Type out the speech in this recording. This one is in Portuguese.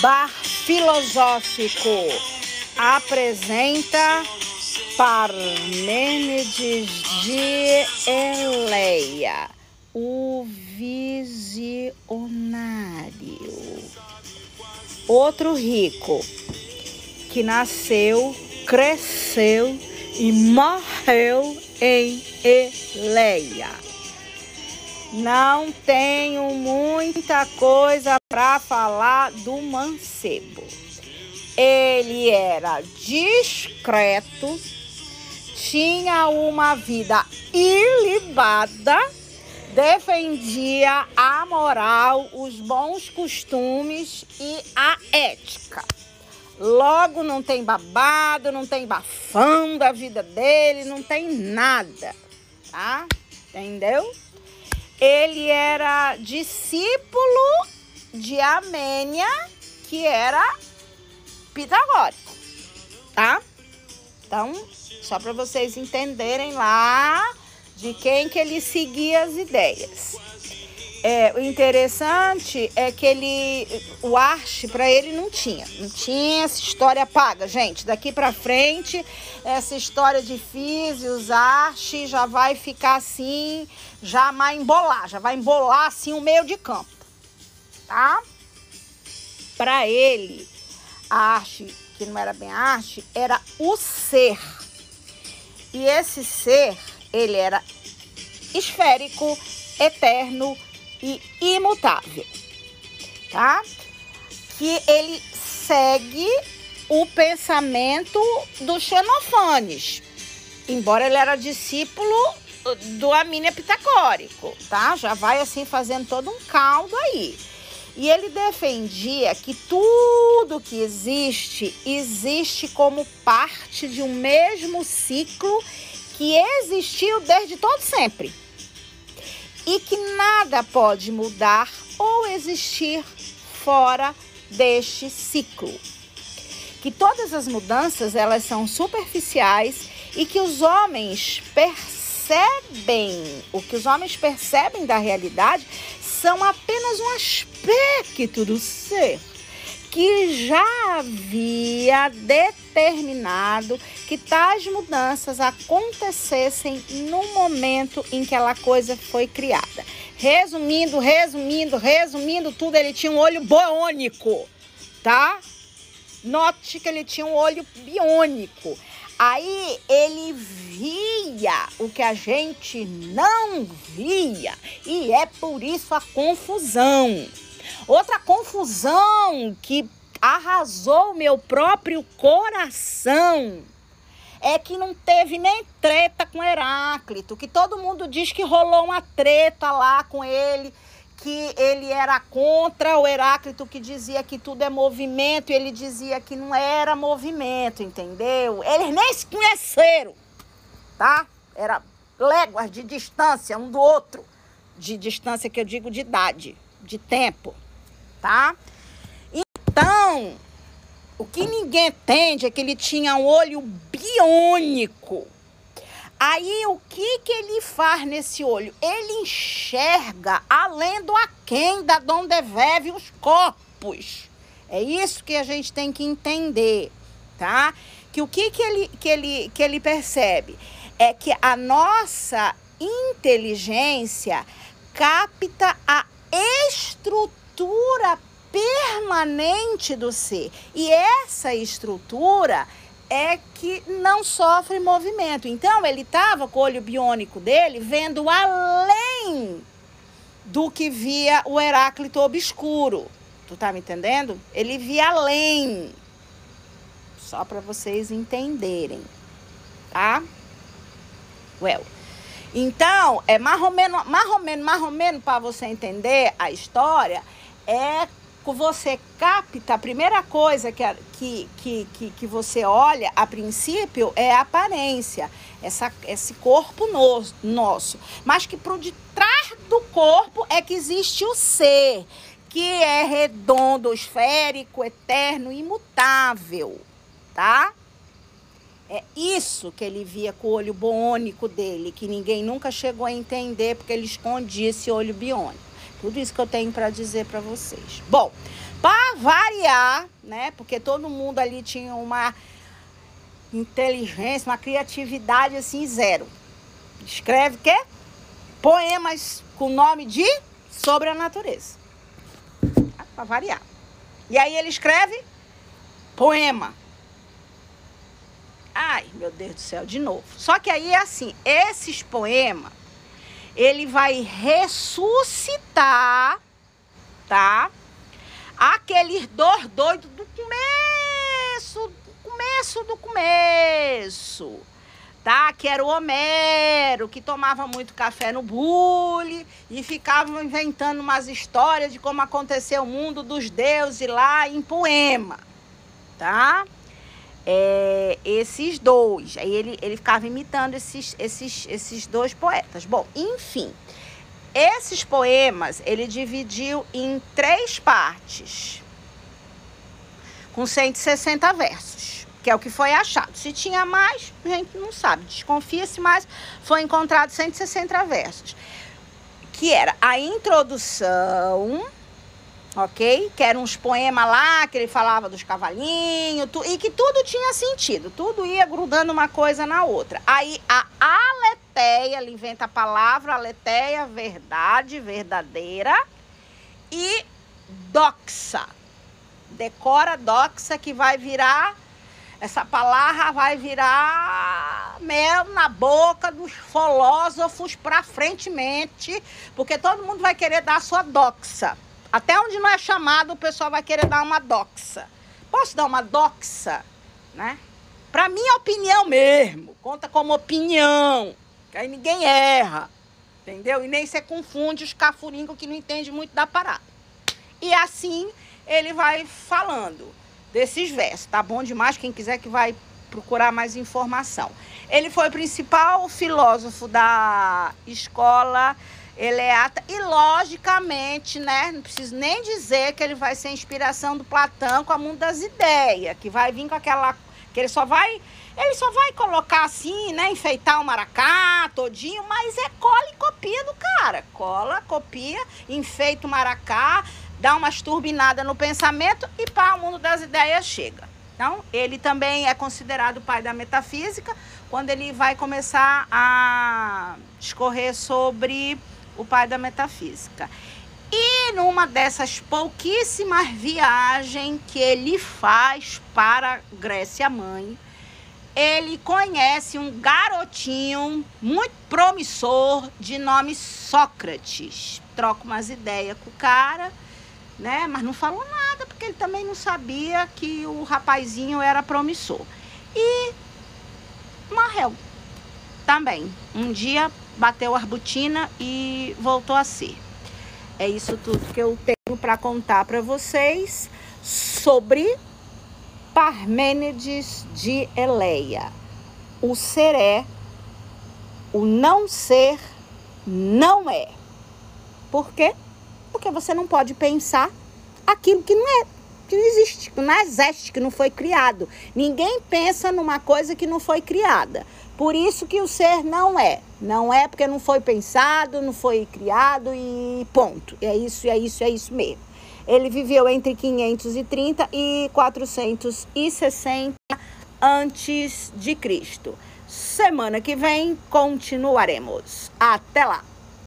Bar Filosófico apresenta Parmênides de Eleia, o visionário. Outro rico que nasceu, cresceu e morreu em Eleia. Não tenho muita coisa para falar do mancebo. Ele era discreto, tinha uma vida ilibada, defendia a moral, os bons costumes e a ética. Logo, não tem babado, não tem bafão da vida dele, não tem nada, tá? Entendeu? Ele era discípulo de Amênia, que era pitagórico, tá? Então, só para vocês entenderem lá de quem que ele seguia as ideias. É, o interessante é que ele, o arte para ele não tinha, não tinha essa história paga, gente. Daqui para frente, essa história de físios, arte já vai ficar assim, já vai embolar, já vai embolar assim o meio de campo, tá? Para ele, a arte, que não era bem arte, era o ser. E esse ser, ele era esférico, eterno, e imutável, tá? Que ele segue o pensamento dos Xenofanes, embora ele era discípulo do Amínia Pitagórico, tá? Já vai assim fazendo todo um caldo aí. E ele defendia que tudo que existe existe como parte de um mesmo ciclo que existiu desde todo sempre e que nada pode mudar ou existir fora deste ciclo. Que todas as mudanças elas são superficiais e que os homens percebem, o que os homens percebem da realidade são apenas um aspecto do ser que já havia determinado que tais mudanças acontecessem no momento em que aquela coisa foi criada. Resumindo, resumindo, resumindo tudo, ele tinha um olho biônico, tá? Note que ele tinha um olho biônico. Aí ele via o que a gente não via, e é por isso a confusão. Outra confusão que arrasou meu próprio coração é que não teve nem treta com Heráclito, que todo mundo diz que rolou uma treta lá com ele, que ele era contra o Heráclito, que dizia que tudo é movimento, e ele dizia que não era movimento, entendeu? Eles nem se conheceram, tá? Era léguas de distância um do outro, de distância que eu digo de idade, de tempo tá? Então, o que ninguém entende é que ele tinha um olho biônico. Aí o que que ele faz nesse olho? Ele enxerga além do aquém da onde deve os corpos. É isso que a gente tem que entender, tá? Que o que que ele que ele que ele percebe é que a nossa inteligência capta a estrutura estrutura permanente do ser. E essa estrutura é que não sofre movimento. Então, ele estava com o olho biônico dele vendo além do que via o Heráclito obscuro. Tu tá me entendendo? Ele via além. Só para vocês entenderem, tá? Well. Então, é mais ou menos, mais ou menos, mais ou menos para você entender a história é que você capta, a primeira coisa que, que, que, que, você olha a princípio é a aparência, essa, esse corpo no, nosso. Mas que por detrás do corpo é que existe o ser, que é redondo, esférico, eterno, imutável, tá? É isso que ele via com o olho biônico dele, que ninguém nunca chegou a entender porque ele escondia esse olho biônico. Tudo isso que eu tenho para dizer para vocês. Bom, para variar, né? Porque todo mundo ali tinha uma inteligência, uma criatividade assim zero. Escreve que poemas com nome de sobre a natureza. Para variar. E aí ele escreve poema. Ai, meu Deus do céu, de novo. Só que aí é assim, esses poemas, ele vai ressuscitar, tá? Aquele dor doido do começo, do começo do começo, tá? Que era o Homero, que tomava muito café no bule e ficava inventando umas histórias de como aconteceu o mundo dos deuses lá em poema, tá? É, esses dois. Aí ele, ele ficava imitando esses, esses, esses dois poetas. Bom, enfim, esses poemas ele dividiu em três partes, com 160 versos, que é o que foi achado. Se tinha mais, a gente não sabe, desconfia-se, mas foi encontrado 160 versos. Que era a introdução ok? Que eram uns poemas lá que ele falava dos cavalinhos tu, e que tudo tinha sentido, tudo ia grudando uma coisa na outra. Aí a aleteia, ele inventa a palavra aleteia, verdade, verdadeira, e doxa. Decora doxa que vai virar essa palavra vai virar mel na boca dos filósofos para frentemente, porque todo mundo vai querer dar sua doxa. Até onde não é chamado, o pessoal vai querer dar uma doxa. Posso dar uma doxa, né? Para minha opinião mesmo, conta como opinião, que aí ninguém erra, entendeu? E nem você confunde os cafuringos que não entende muito da parada. E assim ele vai falando desses versos. Tá bom demais quem quiser que vai procurar mais informação. Ele foi o principal filósofo da escola Eleata, e logicamente, né, não preciso nem dizer que ele vai ser inspiração do Platão com a mundo das ideias, que vai vir com aquela que ele só vai ele só vai colocar assim, né, enfeitar o maracá todinho, mas é cola e copia do cara. Cola, copia, enfeita o maracá, dá umas turbinadas no pensamento e pá, o mundo das ideias chega. Então, ele também é considerado o pai da metafísica, quando ele vai começar a discorrer sobre o pai da metafísica. E numa dessas pouquíssimas viagens que ele faz para Grécia Mãe, ele conhece um garotinho muito promissor de nome Sócrates. Troca umas ideias com o cara, né? Mas não falou nada, porque ele também não sabia que o rapazinho era promissor. E morreu também. Um dia bateu a arbutina e voltou a ser. É isso tudo que eu tenho para contar para vocês sobre Parmênides de Eleia. O ser é, o não ser não é. Por quê? Porque você não pode pensar aquilo que não é, que não existe, não existe, que não foi criado. Ninguém pensa numa coisa que não foi criada. Por isso que o ser não é. Não é porque não foi pensado, não foi criado e ponto. É isso, é isso, é isso mesmo. Ele viveu entre 530 e 460 antes de Cristo. Semana que vem continuaremos. Até lá.